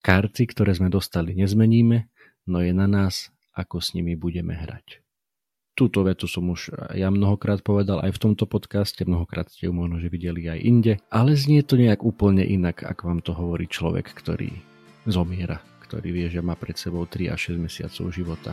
Karty, ktoré sme dostali, nezmeníme, no je na nás, ako s nimi budeme hrať. Túto vetu som už ja mnohokrát povedal aj v tomto podcaste, mnohokrát ste ju možno že videli aj inde, ale znie to nejak úplne inak, ako vám to hovorí človek, ktorý zomiera, ktorý vie, že má pred sebou 3 až 6 mesiacov života.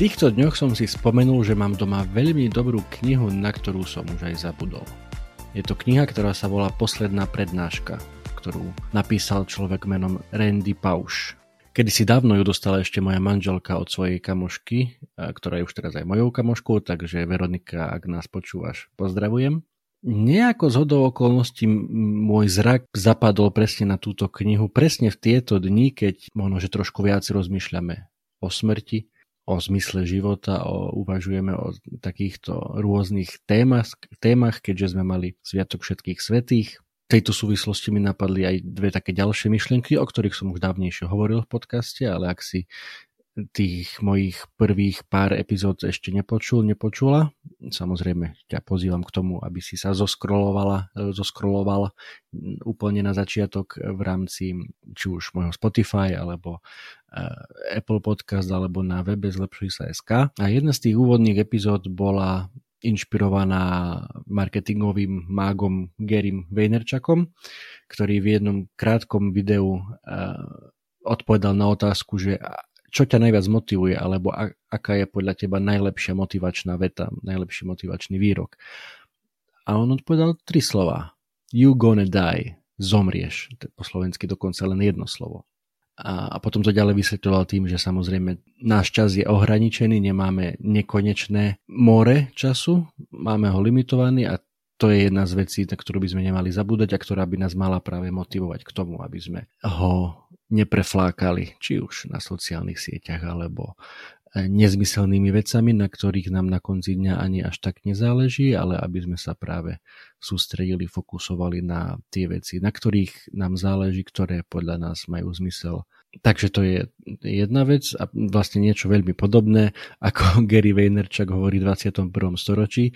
Týchto dňoch som si spomenul, že mám doma veľmi dobrú knihu, na ktorú som už aj zabudol. Je to kniha, ktorá sa volá Posledná prednáška, ktorú napísal človek menom Randy Pauš. Kedy si dávno ju dostala ešte moja manželka od svojej kamošky, ktorá je už teraz aj mojou kamoškou, takže Veronika, ak nás počúvaš, pozdravujem. Nejako z hodou okolností môj zrak zapadol presne na túto knihu, presne v tieto dni, keď možno, že trošku viac rozmýšľame o smrti, o zmysle života, o, uvažujeme o takýchto rôznych témach, témach, keďže sme mali Sviatok všetkých svetých. V tejto súvislosti mi napadli aj dve také ďalšie myšlienky, o ktorých som už dávnejšie hovoril v podcaste, ale ak si tých mojich prvých pár epizód ešte nepočul, nepočula. Samozrejme ťa pozývam k tomu, aby si sa zoskrolovala, zoskroloval úplne na začiatok v rámci či už môjho Spotify alebo eh, Apple Podcast alebo na webe Zlepšuj sa SK. A jedna z tých úvodných epizód bola inšpirovaná marketingovým mágom Gerym Vaynerchukom, ktorý v jednom krátkom videu eh, odpovedal na otázku, že čo ťa najviac motivuje, alebo a, aká je podľa teba najlepšia motivačná veta, najlepší motivačný výrok. A on odpovedal tri slova. You gonna die. Zomrieš. Po slovensky dokonca len jedno slovo. A, a potom to ďalej vysvetľoval tým, že samozrejme náš čas je ohraničený, nemáme nekonečné more času, máme ho limitovaný a to je jedna z vecí, na ktorú by sme nemali zabúdať a ktorá by nás mala práve motivovať k tomu, aby sme ho nepreflákali, či už na sociálnych sieťach alebo e, nezmyselnými vecami, na ktorých nám na konci dňa ani až tak nezáleží, ale aby sme sa práve sústredili, fokusovali na tie veci, na ktorých nám záleží, ktoré podľa nás majú zmysel. Takže to je jedna vec a vlastne niečo veľmi podobné, ako Gary Vaynerchuk hovorí v 21. storočí,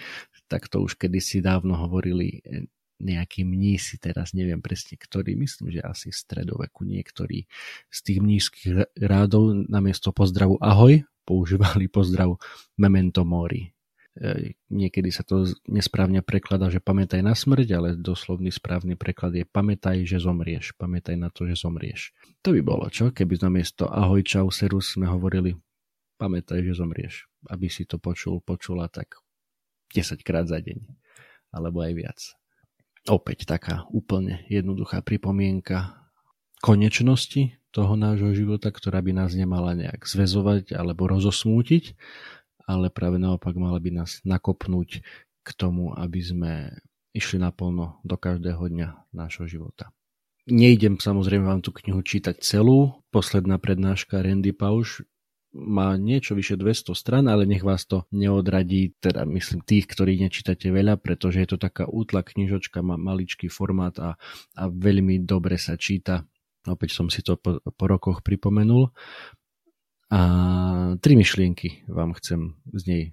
tak to už kedysi dávno hovorili eh, nejakí mnísi, teraz neviem presne ktorý, myslím, že asi v stredoveku niektorí z tých mnížských rádov namiesto pozdravu ahoj používali pozdrav memento mori. Eh, niekedy sa to nesprávne prekladá, že pamätaj na smrť, ale doslovný správny preklad je pamätaj, že zomrieš. Pamätaj na to, že zomrieš. To by bolo čo, keby namiesto ahoj, čau, serus sme hovorili pamätaj, že zomrieš. Aby si to počul, počula, tak 10 krát za deň, alebo aj viac. Opäť taká úplne jednoduchá pripomienka konečnosti toho nášho života, ktorá by nás nemala nejak zväzovať alebo rozosmútiť, ale práve naopak mala by nás nakopnúť k tomu, aby sme išli naplno do každého dňa nášho života. Nejdem samozrejme vám tú knihu čítať celú. Posledná prednáška Randy Pauš má niečo vyše 200 stran, ale nech vás to neodradí, teda myslím tých, ktorí nečítate veľa, pretože je to taká útla knižočka, má maličký formát a, a veľmi dobre sa číta. Opäť som si to po, po rokoch pripomenul. A tri myšlienky vám chcem z nej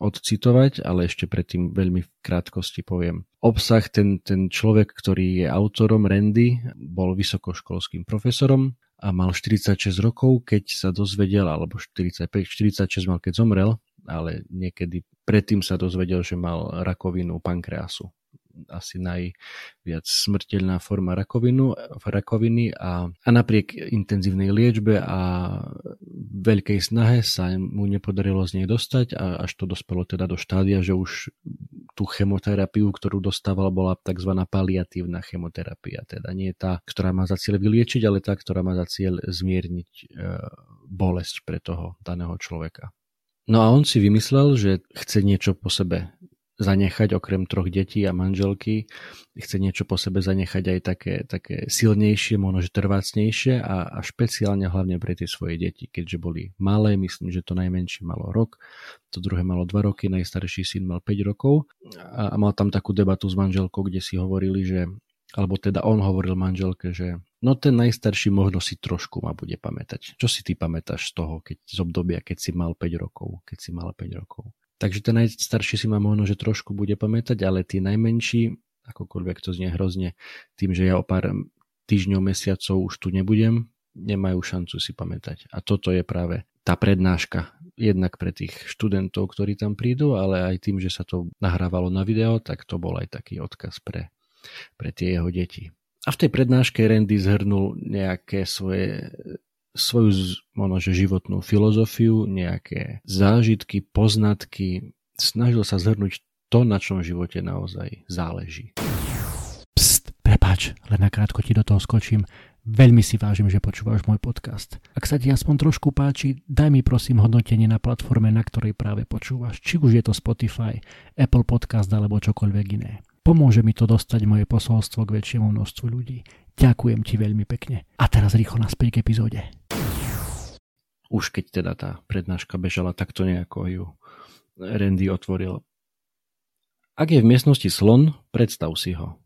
odcitovať, ale ešte predtým veľmi v krátkosti poviem. Obsah, ten, ten človek, ktorý je autorom Randy, bol vysokoškolským profesorom, a mal 46 rokov, keď sa dozvedel, alebo 45, 46 mal, keď zomrel, ale niekedy predtým sa dozvedel, že mal rakovinu pankreasu. Asi najviac smrteľná forma rakovinu, rakoviny a, a napriek intenzívnej liečbe a veľkej snahe sa mu nepodarilo z nej dostať a až to dospelo teda do štádia, že už tú chemoterapiu, ktorú dostával, bola tzv. paliatívna chemoterapia. Teda nie tá, ktorá má za cieľ vyliečiť, ale tá, ktorá má za cieľ zmierniť e, bolesť pre toho daného človeka. No a on si vymyslel, že chce niečo po sebe zanechať okrem troch detí a manželky. Chce niečo po sebe zanechať aj také, také silnejšie, možno trvácnejšie a, a špeciálne hlavne pre tie svoje deti, keďže boli malé, myslím, že to najmenšie malo rok, to druhé malo dva roky, najstarší syn mal 5 rokov a, a mal tam takú debatu s manželkou, kde si hovorili, že alebo teda on hovoril manželke, že no ten najstarší možno si trošku ma bude pamätať. Čo si ty pamätáš z toho, keď, z obdobia, keď si mal 5 rokov, keď si mal 5 rokov? Takže ten najstarší si ma možno, že trošku bude pamätať, ale tí najmenší, akokoľvek to znie hrozne, tým, že ja o pár týždňov, mesiacov už tu nebudem, nemajú šancu si pamätať. A toto je práve tá prednáška. Jednak pre tých študentov, ktorí tam prídu, ale aj tým, že sa to nahrávalo na video, tak to bol aj taký odkaz pre, pre tie jeho deti. A v tej prednáške Randy zhrnul nejaké svoje svoju možno, životnú filozofiu, nejaké zážitky, poznatky, snažil sa zhrnúť to, na čom živote naozaj záleží. Pst, prepáč, len nakrátko ti do toho skočím. Veľmi si vážim, že počúvaš môj podcast. Ak sa ti aspoň trošku páči, daj mi prosím hodnotenie na platforme, na ktorej práve počúvaš. Či už je to Spotify, Apple Podcast alebo čokoľvek iné. Pomôže mi to dostať moje posolstvo k väčšiemu množstvu ľudí. Ďakujem ti veľmi pekne. A teraz rýchlo naspäť k epizóde. Už keď teda tá prednáška bežala, takto nejako ju Randy otvoril. Ak je v miestnosti slon, predstav si ho.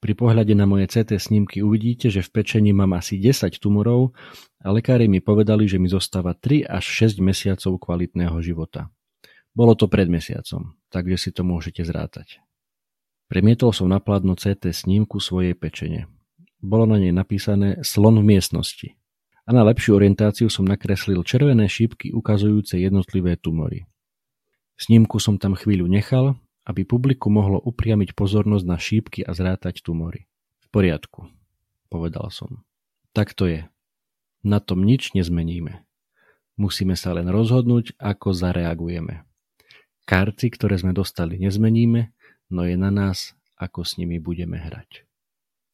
Pri pohľade na moje CT snímky uvidíte, že v pečení mám asi 10 tumorov a lekári mi povedali, že mi zostáva 3 až 6 mesiacov kvalitného života. Bolo to pred mesiacom, takže si to môžete zrátať. Premietol som na pládno CT snímku svojej pečene. Bolo na nej napísané slon v miestnosti. A na lepšiu orientáciu som nakreslil červené šípky ukazujúce jednotlivé tumory. Snímku som tam chvíľu nechal, aby publiku mohlo upriamiť pozornosť na šípky a zrátať tumory. V poriadku, povedal som. Tak to je. Na tom nič nezmeníme. Musíme sa len rozhodnúť, ako zareagujeme. Karty, ktoré sme dostali, nezmeníme, no je na nás, ako s nimi budeme hrať.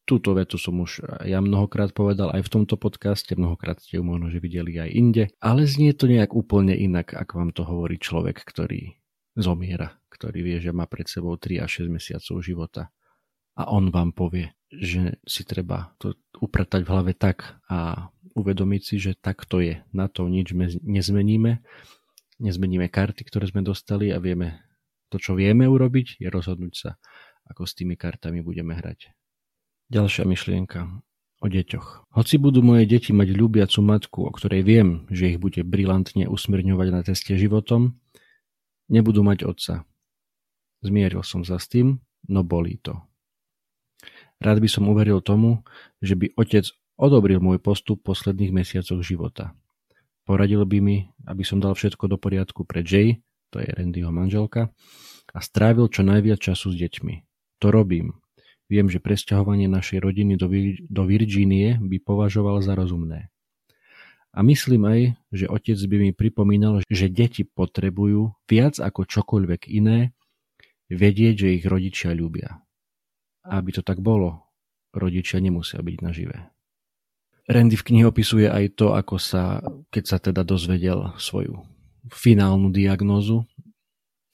Túto vetu som už ja mnohokrát povedal aj v tomto podcaste, mnohokrát ste ju možno že videli aj inde, ale znie to nejak úplne inak, ako vám to hovorí človek, ktorý zomiera, ktorý vie, že má pred sebou 3 až 6 mesiacov života. A on vám povie, že si treba to upratať v hlave tak a uvedomiť si, že tak to je. Na to nič nezmeníme. Nezmeníme karty, ktoré sme dostali a vieme, to čo vieme urobiť, je rozhodnúť sa, ako s tými kartami budeme hrať. Ďalšia myšlienka o deťoch. Hoci budú moje deti mať ľubiacu matku, o ktorej viem, že ich bude brilantne usmerňovať na ceste životom, nebudú mať otca. Zmieril som sa s tým, no bolí to. Rád by som uveril tomu, že by otec odobril môj postup v posledných mesiacoch života. Poradil by mi, aby som dal všetko do poriadku pre Jay, to je Randyho manželka, a strávil čo najviac času s deťmi. To robím, Viem, že presťahovanie našej rodiny do, do Virgínie by považoval za rozumné. A myslím aj, že otec by mi pripomínal, že deti potrebujú viac ako čokoľvek iné vedieť, že ich rodičia ľúbia. Aby to tak bolo, rodičia nemusia byť naživé. Randy v knihe opisuje aj to, ako sa, keď sa teda dozvedel svoju finálnu diagnózu,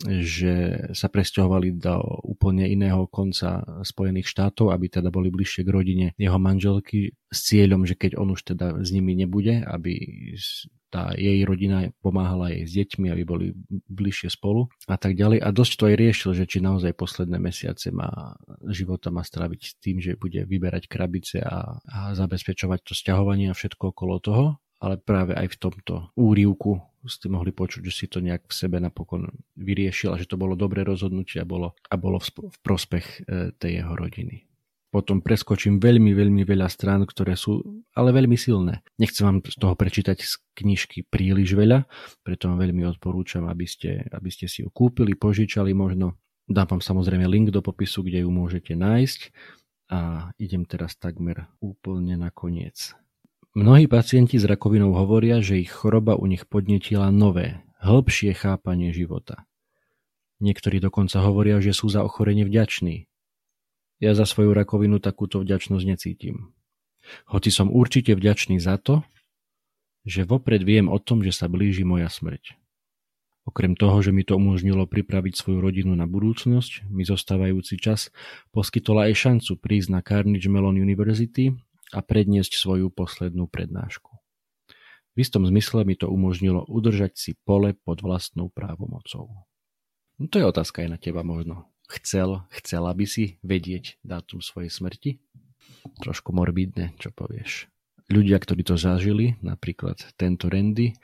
že sa presťahovali do úplne iného konca Spojených štátov, aby teda boli bližšie k rodine jeho manželky s cieľom, že keď on už teda s nimi nebude, aby tá jej rodina pomáhala jej s deťmi, aby boli bližšie spolu a tak ďalej. A dosť to aj riešil, že či naozaj posledné mesiace má života má stráviť tým, že bude vyberať krabice a, a zabezpečovať to sťahovanie a všetko okolo toho ale práve aj v tomto úrivku ste mohli počuť, že si to nejak v sebe napokon vyriešil a že to bolo dobré rozhodnutie a bolo, a bolo v, prospech e, tej jeho rodiny. Potom preskočím veľmi, veľmi veľa strán, ktoré sú ale veľmi silné. Nechcem vám z toho prečítať z knižky príliš veľa, preto vám veľmi odporúčam, aby ste, aby ste si ju kúpili, požičali možno. Dám vám samozrejme link do popisu, kde ju môžete nájsť. A idem teraz takmer úplne na koniec. Mnohí pacienti s rakovinou hovoria, že ich choroba u nich podnetila nové, hĺbšie chápanie života. Niektorí dokonca hovoria, že sú za ochorenie vďační. Ja za svoju rakovinu takúto vďačnosť necítim. Hoci som určite vďačný za to, že vopred viem o tom, že sa blíži moja smrť. Okrem toho, že mi to umožnilo pripraviť svoju rodinu na budúcnosť, mi zostávajúci čas poskytol aj šancu prísť na Carnegie Mellon University a predniesť svoju poslednú prednášku. V istom zmysle mi to umožnilo udržať si pole pod vlastnou právomocou. No to je otázka aj na teba možno. Chcel, chcela by si vedieť dátum svojej smrti? Trošku morbidne, čo povieš. Ľudia, ktorí to zažili, napríklad tento Randy,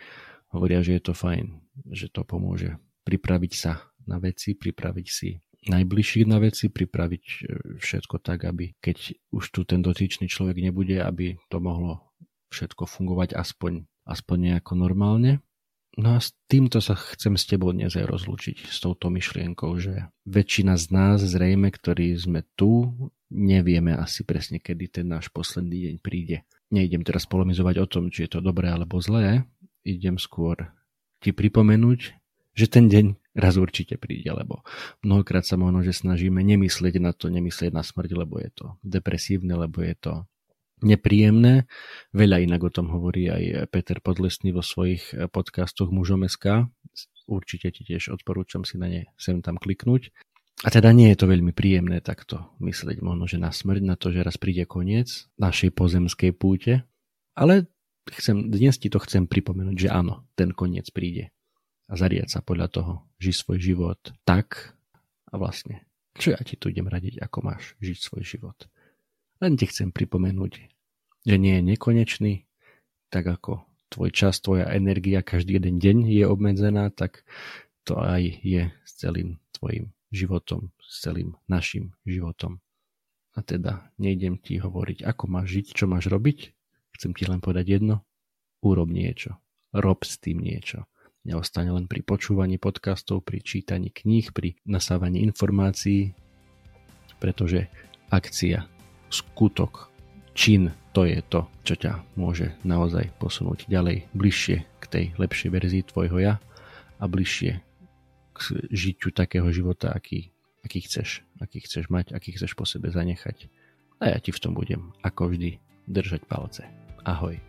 hovoria, že je to fajn, že to pomôže pripraviť sa na veci, pripraviť si najbližších na veci, pripraviť e, všetko tak, aby keď už tu ten dotyčný človek nebude, aby to mohlo všetko fungovať aspoň, aspoň nejako normálne. No a s týmto sa chcem s tebou dnes aj rozlúčiť, s touto myšlienkou, že väčšina z nás zrejme, ktorí sme tu, nevieme asi presne, kedy ten náš posledný deň príde. Nejdem teraz polemizovať o tom, či je to dobré alebo zlé, idem skôr ti pripomenúť, že ten deň raz určite príde, lebo mnohokrát sa možno, že snažíme nemyslieť na to, nemyslieť na smrť, lebo je to depresívne, lebo je to nepríjemné. Veľa inak o tom hovorí aj Peter Podlesný vo svojich podcastoch Mužom SK. Určite ti tiež odporúčam si na ne sem tam kliknúť. A teda nie je to veľmi príjemné takto myslieť možno, že na smrť, na to, že raz príde koniec našej pozemskej púte. Ale chcem, dnes ti to chcem pripomenúť, že áno, ten koniec príde. A zariať sa podľa toho, ži svoj život tak a vlastne, čo ja ti tu idem radiť, ako máš žiť svoj život. Len ti chcem pripomenúť, že nie je nekonečný, tak ako tvoj čas, tvoja energia každý jeden deň je obmedzená, tak to aj je s celým tvojim životom, s celým našim životom. A teda nejdem ti hovoriť, ako máš žiť, čo máš robiť, Chcem ti len povedať jedno. Urob niečo. Rob s tým niečo. Neostane len pri počúvaní podcastov, pri čítaní kníh, pri nasávaní informácií, pretože akcia, skutok, čin, to je to, čo ťa môže naozaj posunúť ďalej, bližšie k tej lepšej verzii tvojho ja a bližšie k žitiu takého života, aký, aký chceš, aký chceš mať, aký chceš po sebe zanechať. A ja ti v tom budem, ako vždy, držať palce. Ahoj.